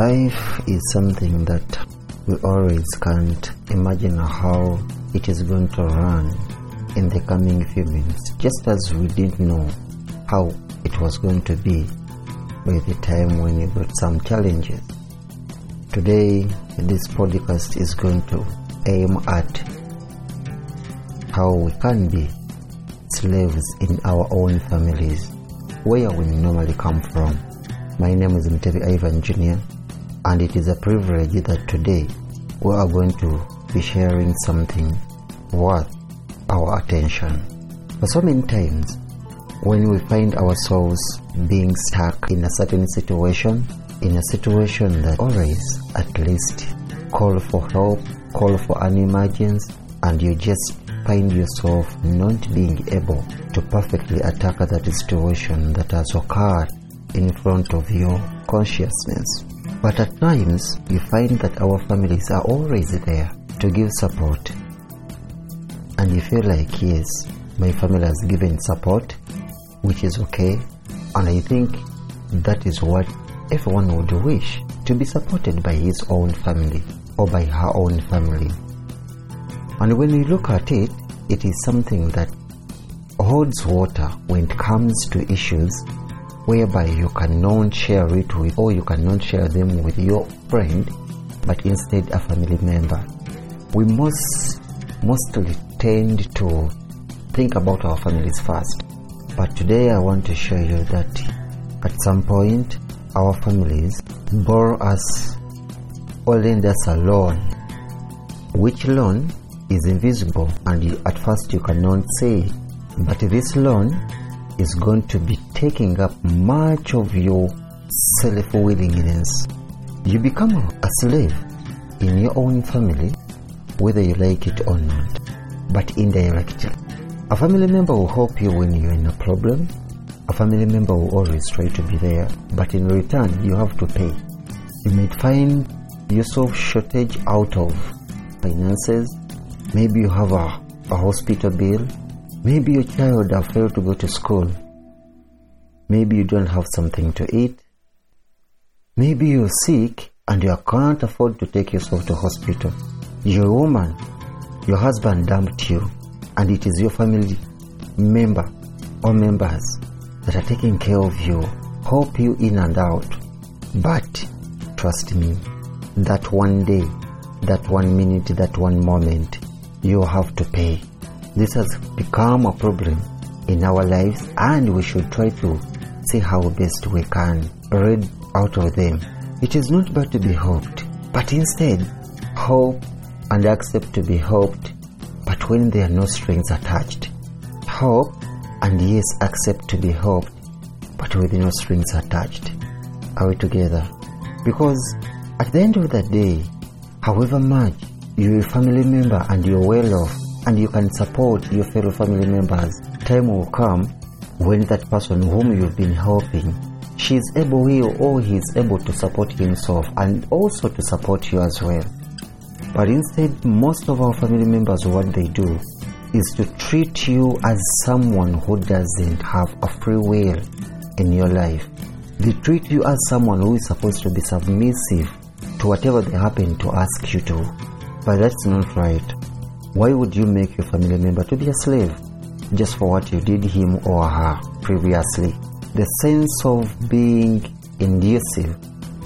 Life is something that we always can't imagine how it is going to run in the coming few minutes, just as we didn't know how it was going to be by the time when we got some challenges. Today, this podcast is going to aim at how we can be slaves in our own families, where we normally come from. My name is Mutebi Ivan Jr., and it is a privilege that today we are going to be sharing something worth our attention. For so many times, when we find ourselves being stuck in a certain situation, in a situation that always at least call for help, call for an emergency, and you just find yourself not being able to perfectly attack that situation that has occurred in front of your consciousness. But at times, we find that our families are always there to give support. And you feel like, yes, my family has given support, which is okay. And I think that is what everyone would wish to be supported by his own family or by her own family. And when we look at it, it is something that holds water when it comes to issues whereby you cannot share it with or you cannot share them with your friend but instead a family member. We must mostly tend to think about our families first. But today I want to show you that at some point our families borrow us lend us a loan, which loan is invisible and you, at first you cannot see. But this loan is going to be taking up much of your self willingness. You become a slave in your own family, whether you like it or not, but indirectly. A family member will help you when you're in a problem. A family member will always try to be there, but in return, you have to pay. You may find yourself shortage out of finances. Maybe you have a, a hospital bill. Maybe your child have failed to go to school. Maybe you don't have something to eat. Maybe you're sick and you can't afford to take yourself to hospital. You're a woman. Your husband dumped you and it is your family member or members that are taking care of you, help you in and out. But trust me, that one day, that one minute, that one moment, you have to pay. This has become a problem in our lives and we should try to see how best we can read out of them. It is not bad to be hoped, but instead, hope and accept to be hoped, but when there are no strings attached. Hope and yes, accept to be hoped, but with no strings attached. Are we together? Because at the end of the day, however much you're a family member and you're well off and you can support your fellow family members, time will come when that person whom you've been helping, she is able, he or he is able to support himself and also to support you as well. But instead, most of our family members, what they do is to treat you as someone who doesn't have a free will in your life. They treat you as someone who is supposed to be submissive to whatever they happen to ask you to. But that's not right. Why would you make your family member to be a slave just for what you did him or her previously? The sense of being inducive,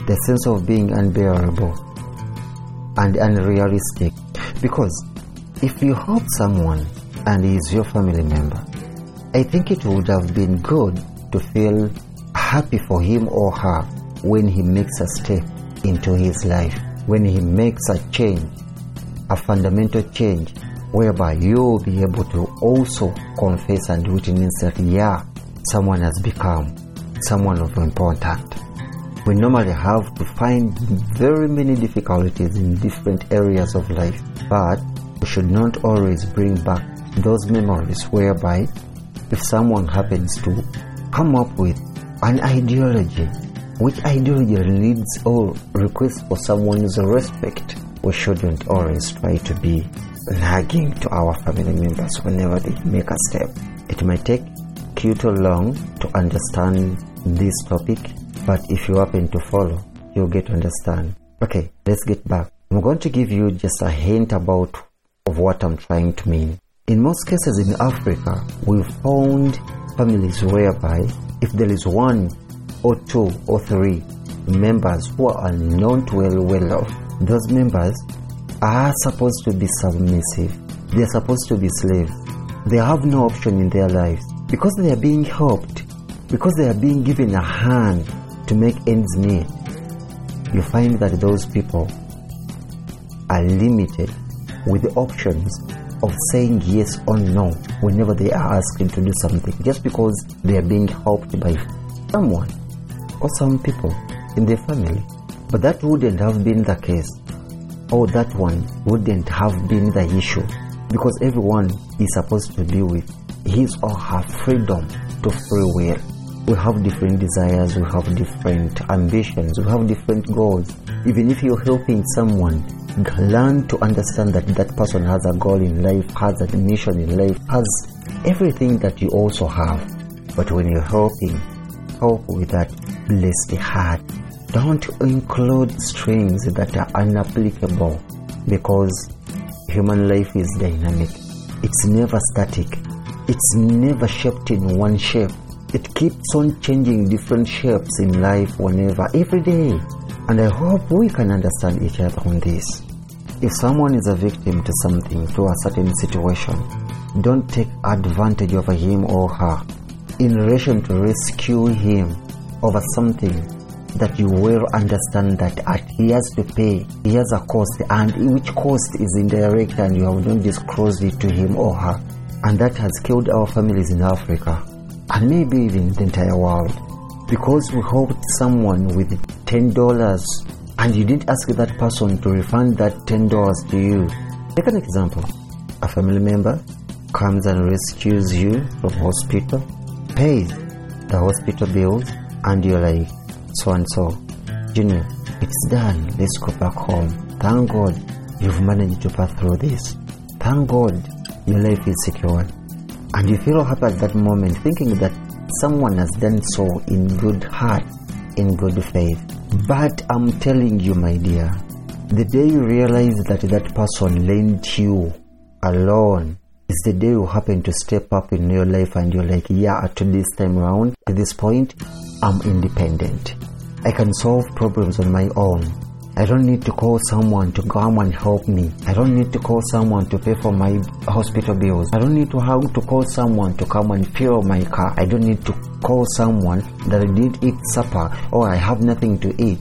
the sense of being unbearable and unrealistic. Because if you help someone and he is your family member, I think it would have been good to feel happy for him or her when he makes a step into his life, when he makes a change, a fundamental change, whereby you'll be able to also confess and witness that, yeah, someone has become someone of importance. We normally have to find very many difficulties in different areas of life, but we should not always bring back those memories whereby if someone happens to come up with an ideology which ideology needs or requests for someone's respect, we shouldn't always try to be nagging to our family members whenever they make a step. It might take you too long to understand this topic, but if you happen to follow, you'll get to understand. Okay, let's get back. I'm going to give you just a hint about of what I'm trying to mean. In most cases in Africa, we've found families whereby if there is one or two or three members who are not well well off, those members are supposed to be submissive. They are supposed to be slaves. They have no option in their lives because they are being helped, because they are being given a hand to make ends meet. You find that those people are limited with the options of saying yes or no whenever they are asked to do something just because they are being helped by someone or some people in their family. But that wouldn't have been the case, or that one wouldn't have been the issue because everyone is supposed to be with his or her freedom to free will. We have different desires, we have different ambitions, we have different goals. Even if you're helping someone, learn to understand that that person has a goal in life, has a mission in life, has everything that you also have. But when you're helping, help with that blessed heart. Don't include strings that are unapplicable because human life is dynamic. It's never static. It's never shaped in one shape. It keeps on changing different shapes in life whenever, every day. And I hope we can understand each other on this. If someone is a victim to something, to a certain situation, don't take advantage of him or her in relation to rescue him over something that you will understand that he has to pay, he has a cost, and which cost is indirect and you have not disclosed it to him or her. And that has killed our families in Africa and maybe even the entire world. Because we helped someone with $10 and you didn't ask that person to refund that $10 to you. Take an example. A family member comes and rescues you from hospital, pays the hospital bills, and you're like, so and so, You know, it's done. Let's go back home. Thank God you've managed to pass through this. Thank God your life is secure. And you feel happy at that moment thinking that someone has done so in good heart, in good faith. But I'm telling you, my dear, the day you realize that that person lent you alone is the day you happen to step up in your life and you're like, yeah, at this time around, at this point, I'm independent. I can solve problems on my own. I don't need to call someone to come and help me. I don't need to call someone to pay for my hospital bills. I don't need to have to call someone to come and fuel my car. I don't need to call someone that I didn't eat supper or I have nothing to eat.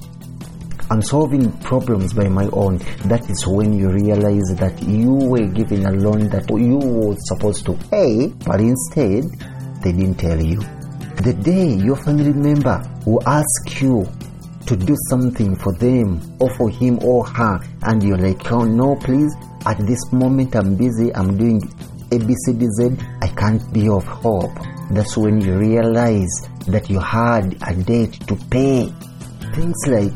I'm solving problems by my own. That is when you realize that you were given a loan that you were supposed to pay, but instead they didn't tell you. The day your family member will ask you to do something for them or for him or her, and you're like, oh no, please, at this moment I'm busy, I'm doing ABCDZ, I can't be of help. That's when you realize that you had a debt to pay. Things like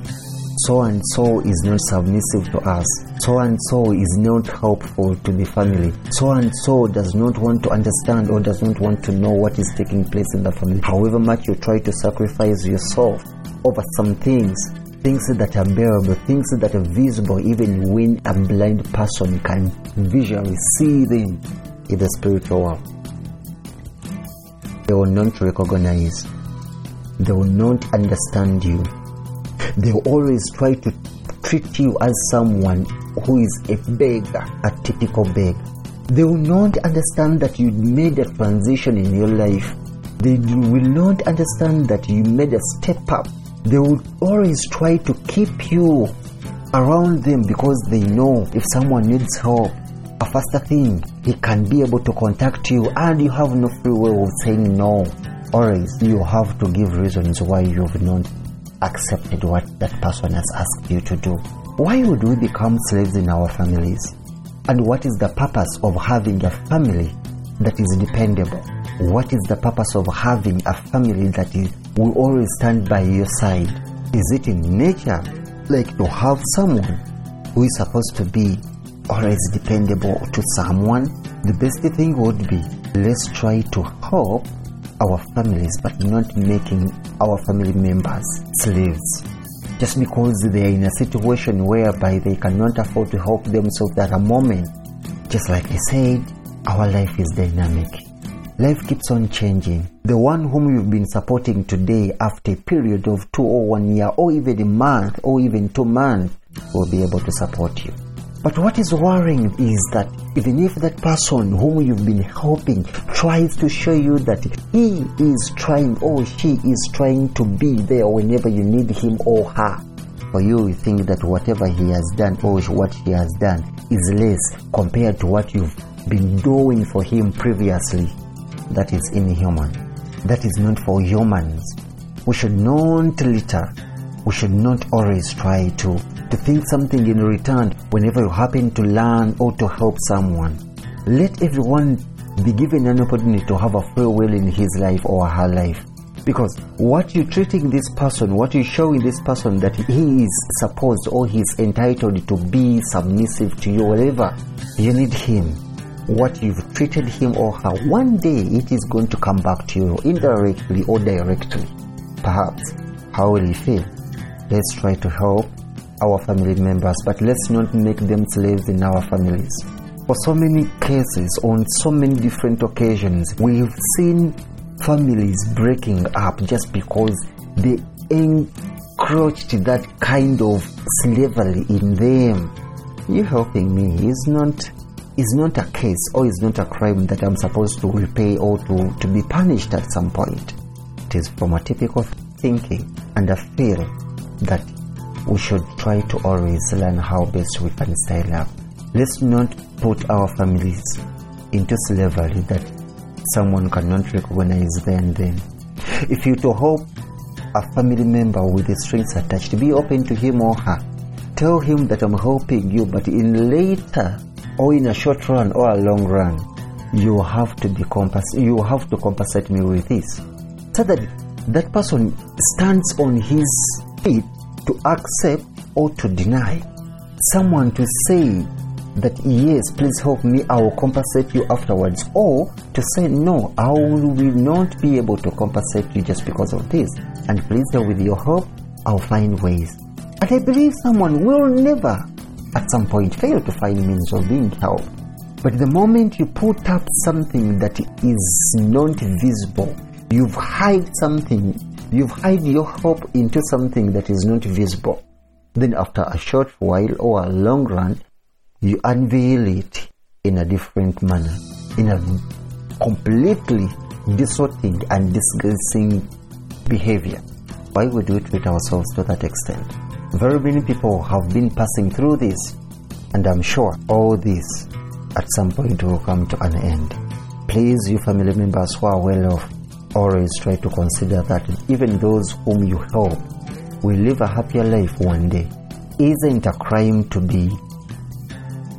so and so is not submissive to us. So and so is not helpful to the family. So and so does not want to understand or does not want to know what is taking place in the family. However much you try to sacrifice yourself over some things, things that are bearable, things that are visible, even when a blind person can visually see them in the spiritual world. They will not recognize, they will not understand you. They always try to treat you as someone who is a beggar, a typical beggar. They will not understand that you made a transition in your life. They will not understand that you made a step up they will always try to keep you around them because they know if someone needs help, a faster thing, he can be able to contact you and you have no free will of saying no. Always, you have to give reasons why you've not accepted what that person has asked you to do. Why would we become slaves in our families? And what is the purpose of having a family that is dependable? What is the purpose of having a family that is, will always stand by your side? Is it in nature, like to have someone who is supposed to be always dependable to someone? The best thing would be let's try to help our families, but not making our family members slaves. just because they're in a situation whereby they cannot afford to help themselves at a moment. Just like I said, our life is dynamic. Life keeps on changing. The one whom you've been supporting today after a period of two or one year or even a month or even two months will be able to support you. But what is worrying is that even if that person whom you've been helping tries to show you that he is trying or she is trying to be there whenever you need him or her, for you, you think that whatever he has done or what he has done is less compared to what you've been doing for him previously. That is inhuman. That is not for humans. We should not litter. We should not always try to to think something in return whenever you happen to learn or to help someone. Let everyone be given an opportunity to have a free will in his life or her life. Because what you're treating this person, what you're showing this person that he is supposed or he's entitled to be submissive to you, whatever you need him, what you've treated him or her, one day it is going to come back to you indirectly or directly. Perhaps, how will you feel? Let's try to help our family members, but let's not make them slaves in our families. For so many cases, on so many different occasions, we've seen families breaking up just because they encroached that kind of slavery in them. You helping me is not is not a case or is not a crime that I'm supposed to repay or to, to be punished at some point. It is from a typical thinking and a feel that we should try to always learn how best we can style up. Let's not put our families into slavery that someone cannot recognize them then. If you to help a family member with the strings attached, be open to him or her. Tell him that I'm helping you, but in later or in a short run or a long run, you have to be compass- you have to compensate me with this. So that that person stands on his feet to accept or to deny. Someone to say that yes, please help me, I will compensate you afterwards, or to say no, I will not be able to compensate you just because of this. And please, with your help, I'll find ways. And I believe someone will never, at some point, fail to find means of being helped. But the moment you put up something that is not visible, you've hide something You've hide your hope into something that is not visible. Then, after a short while or a long run, you unveil it in a different manner, in a completely distorting and disgracing behavior. Why would we treat ourselves to that extent? Very many people have been passing through this, and I'm sure all this at some point will come to an end. Please, you family members who are well off, always try to consider that even those whom you help will live a happier life one day. Isn't a crime to be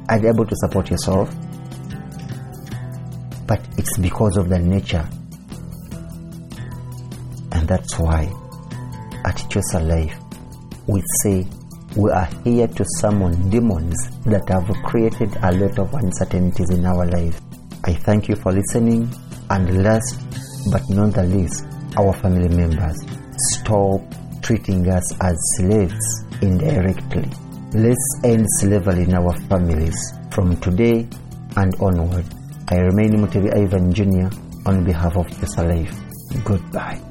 unable to support yourself, but it's because of the nature. And that's why at Choice Life we say we are here to summon demons that have created a lot of uncertainties in our life. I thank you for listening and last but not the least, our family members. Stop treating us as slaves indirectly. Let's end slavery in our families from today and onward. I remain Mutebi Ivan Jr. on behalf of the Life. Goodbye.